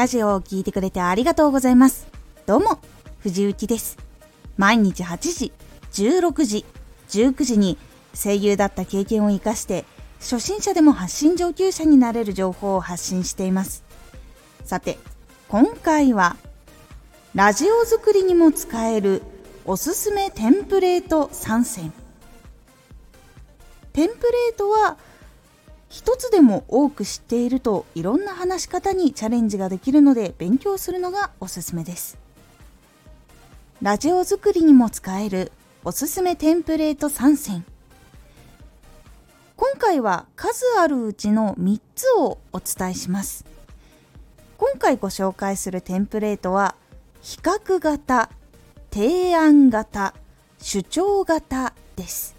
ラジオを聴いてくれてありがとうございます。どうも、藤幸です。毎日8時、16時、19時に声優だった経験を活かして、初心者でも発信上級者になれる情報を発信しています。さて、今回は、ラジオ作りにも使えるおすすめテンプレート3選。テンプレートは一つでも多く知っているといろんな話し方にチャレンジができるので勉強するのがおすすめです。ラジオ作りにも使えるおすすめテンプレート3選。今回は数あるうちの3つをお伝えします。今回ご紹介するテンプレートは比較型、提案型、主張型です。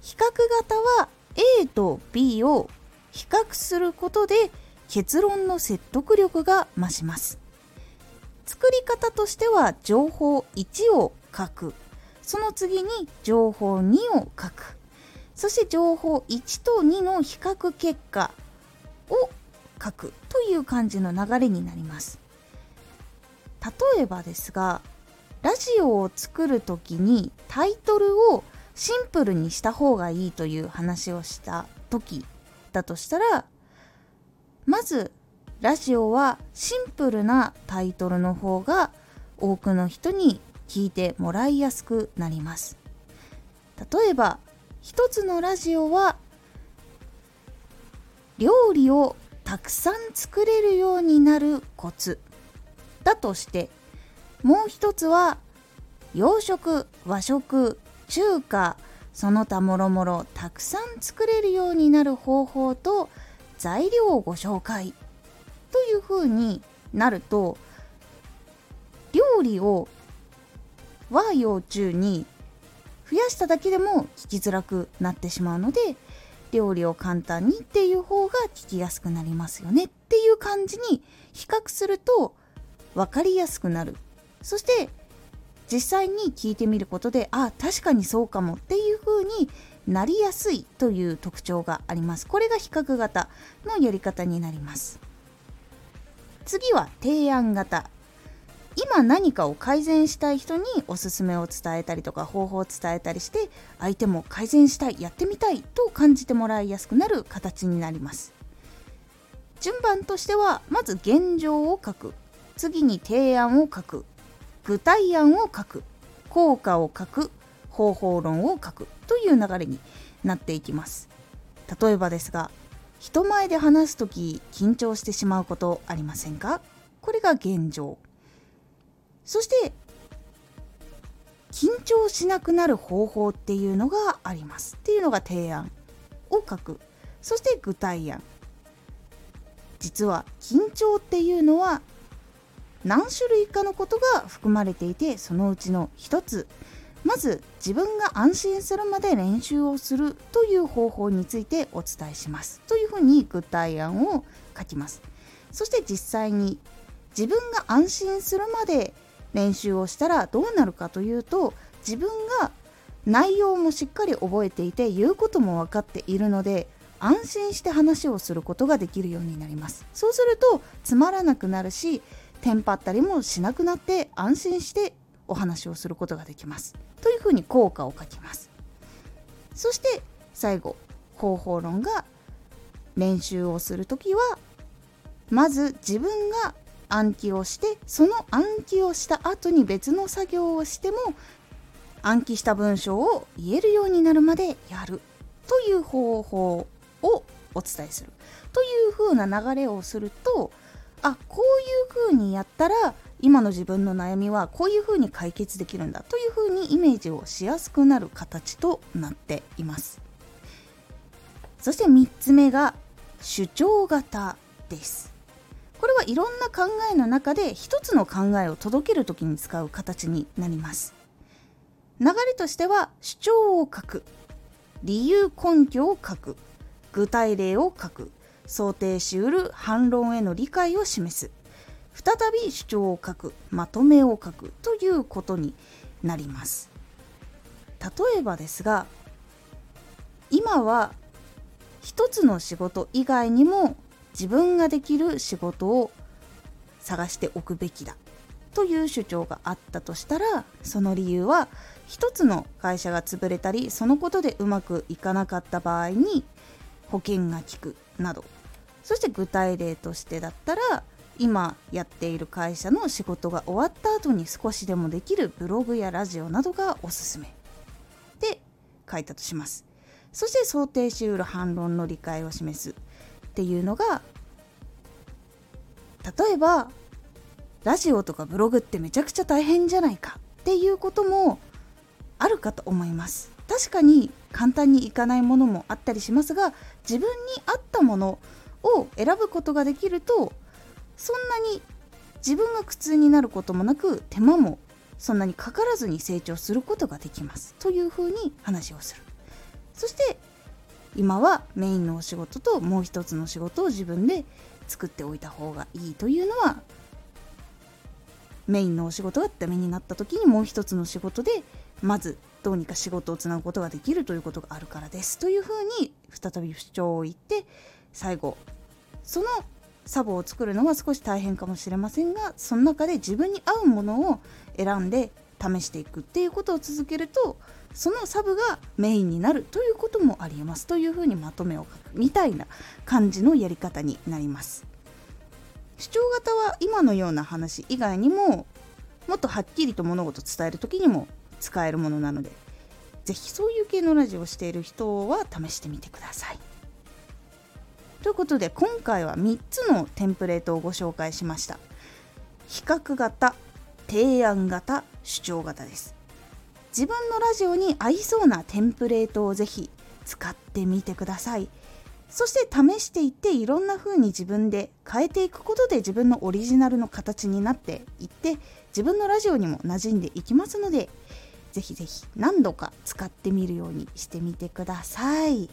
比較型は A と B を比較することで結論の説得力が増します。作り方としては情報1を書く。その次に情報2を書く。そして情報1と2の比較結果を書くという感じの流れになります。例えばですがラジオを作る時にタイトルをシンプルにした方がいいという話をした時だとしたらまずラジオはシンプルなタイトルの方が多くの人に聞いてもらいやすくなります。例えば一つのラジオは料理をたくさん作れるようになるコツだとしてもう一つは洋食和食中華その他もろもろたくさん作れるようになる方法と材料をご紹介というふうになると料理を和洋中に増やしただけでも聞きづらくなってしまうので料理を簡単にっていう方が聞きやすくなりますよねっていう感じに比較すると分かりやすくなる。そして実際に聞いてみることであ確かにそうかもっていう風になりやすいという特徴があります。これが比較型のやり方になります。次は提案型。今何かを改善したい人におすすめを伝えたりとか方法を伝えたりして相手も改善したいやってみたいと感じてもらいやすくなる形になります。順番としてはまず現状を書く。次に提案を書く。具体案を書く。効果を書く。方法論を書く。という流れになっていきます。例えばですが人前で話す時緊張してしまうことありませんか？これが現状。そして緊張しなくなる方法っていうのがあります。っていうのが提案を書く。そして具体案。実は緊張っていうのは何種類かのことが含まれていてそのうちの一つ。まず自分が安心するまで練習をするという方法についてお伝えします。というふうに具体案を書きます。そして実際に自分が安心するまで練習をしたらどうなるかというと自分が内容もしっかり覚えていて言うことも分かっているので安心して話をすることができるようになります。そうするとつまらなくなるしテンパったりもしなくなって安心してお話をすることができます。というふうに効果を書きます。そして最後方法論が練習をする時はまず自分が暗記をしてその暗記をした後に別の作業をしても暗記した文章を言えるようになるまでやる。という方法をお伝えする。という風な流れをするとあこういう風にやったら今の自分の悩みはこういう風に解決できるんだという風にイメージをしやすくなる形となっています。そして3つ目が主張型です。これはいろんな考えの中で一つの考えを届ける時に使う形になります。流れとしては主張を書く。理由根拠を書く。具体例を書く。想定しうる反論への理解を示す。再び主張を書くまとめを書くということになります。例えばですが今は一つの仕事以外にも自分ができる仕事を探しておくべきだという主張があったとしたらその理由は一つの会社が潰れたりそのことでうまくいかなかった場合に保険が効くなど。そして具体例としてだったら今やっている会社の仕事が終わった後に少しでもできるブログやラジオなどがおすすめ。で書いたとします。そして想定しうる反論の理解を示すっていうのが例えばラジオとかブログってめちゃくちゃ大変じゃないかっていうこともあるかと思います。確かに簡単にいかないものもあったりしますが自分に合ったものを選ぶことができるとそんなに自分が苦痛になることもなく手間もそんなにかからずに成長することができます。というふうに話をする。そして今はメインのお仕事ともう一つの仕事を自分で作っておいた方がいいというのはメインのお仕事がダメになった時にもう一つの仕事でまずどうにか仕事をつなぐことができるということがあるからです。というふうに再び主張を言って最後。そのサボを作るのは少し大変かもしれませんがその中で自分に合うものを選んで試していくっていうことを続けるとそのサブがメインになるということもありえます。というふうにまとめを書くみたいな感じのやり方になります。主張型は今のような話以外にももっとはっきりと物事を伝える時にも使えるものなので是非そういう系のラジオをしている人は試してみてください。ということで今回は3つのテンプレートをご紹介しました。比較型提案型主張型です。自分のラジオに合いそうなテンプレートをぜひ使ってみてください。そして試していっていろんな風に自分で変えていくことで自分のオリジナルの形になっていって自分のラジオにも馴染んでいきますのでぜひぜひ何度か使ってみるようにしてみてください。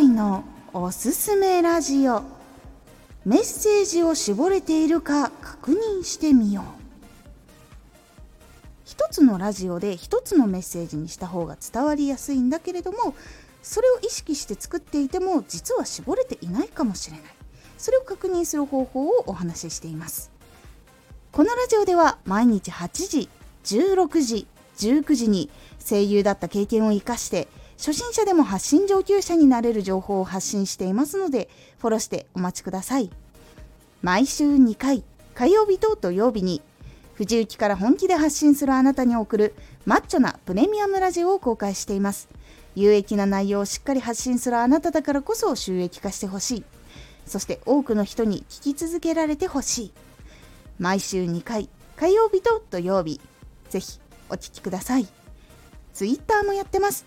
今回のおすすめラジオ。メッセージを絞れているか確認してみよう。一つのラジオで一つのメッセージにした方が伝わりやすいんだけれどもそれを意識して作っていても実は絞れていないかもしれない。それを確認する方法をお話ししています。このラジオでは毎日8時16時19時に声優だった経験を生かして初心者でも発信上級者になれる情報を発信していますので、フォローしてお待ちください。毎週2回、火曜日と土曜日に、藤雪から本気で発信するあなたに送るマッチョなプレミアムラジオを公開しています。有益な内容をしっかり発信するあなただからこそ収益化してほしい。そして多くの人に聞き続けられてほしい。毎週2回、火曜日と土曜日、ぜひお聴きください。Twitter もやってます。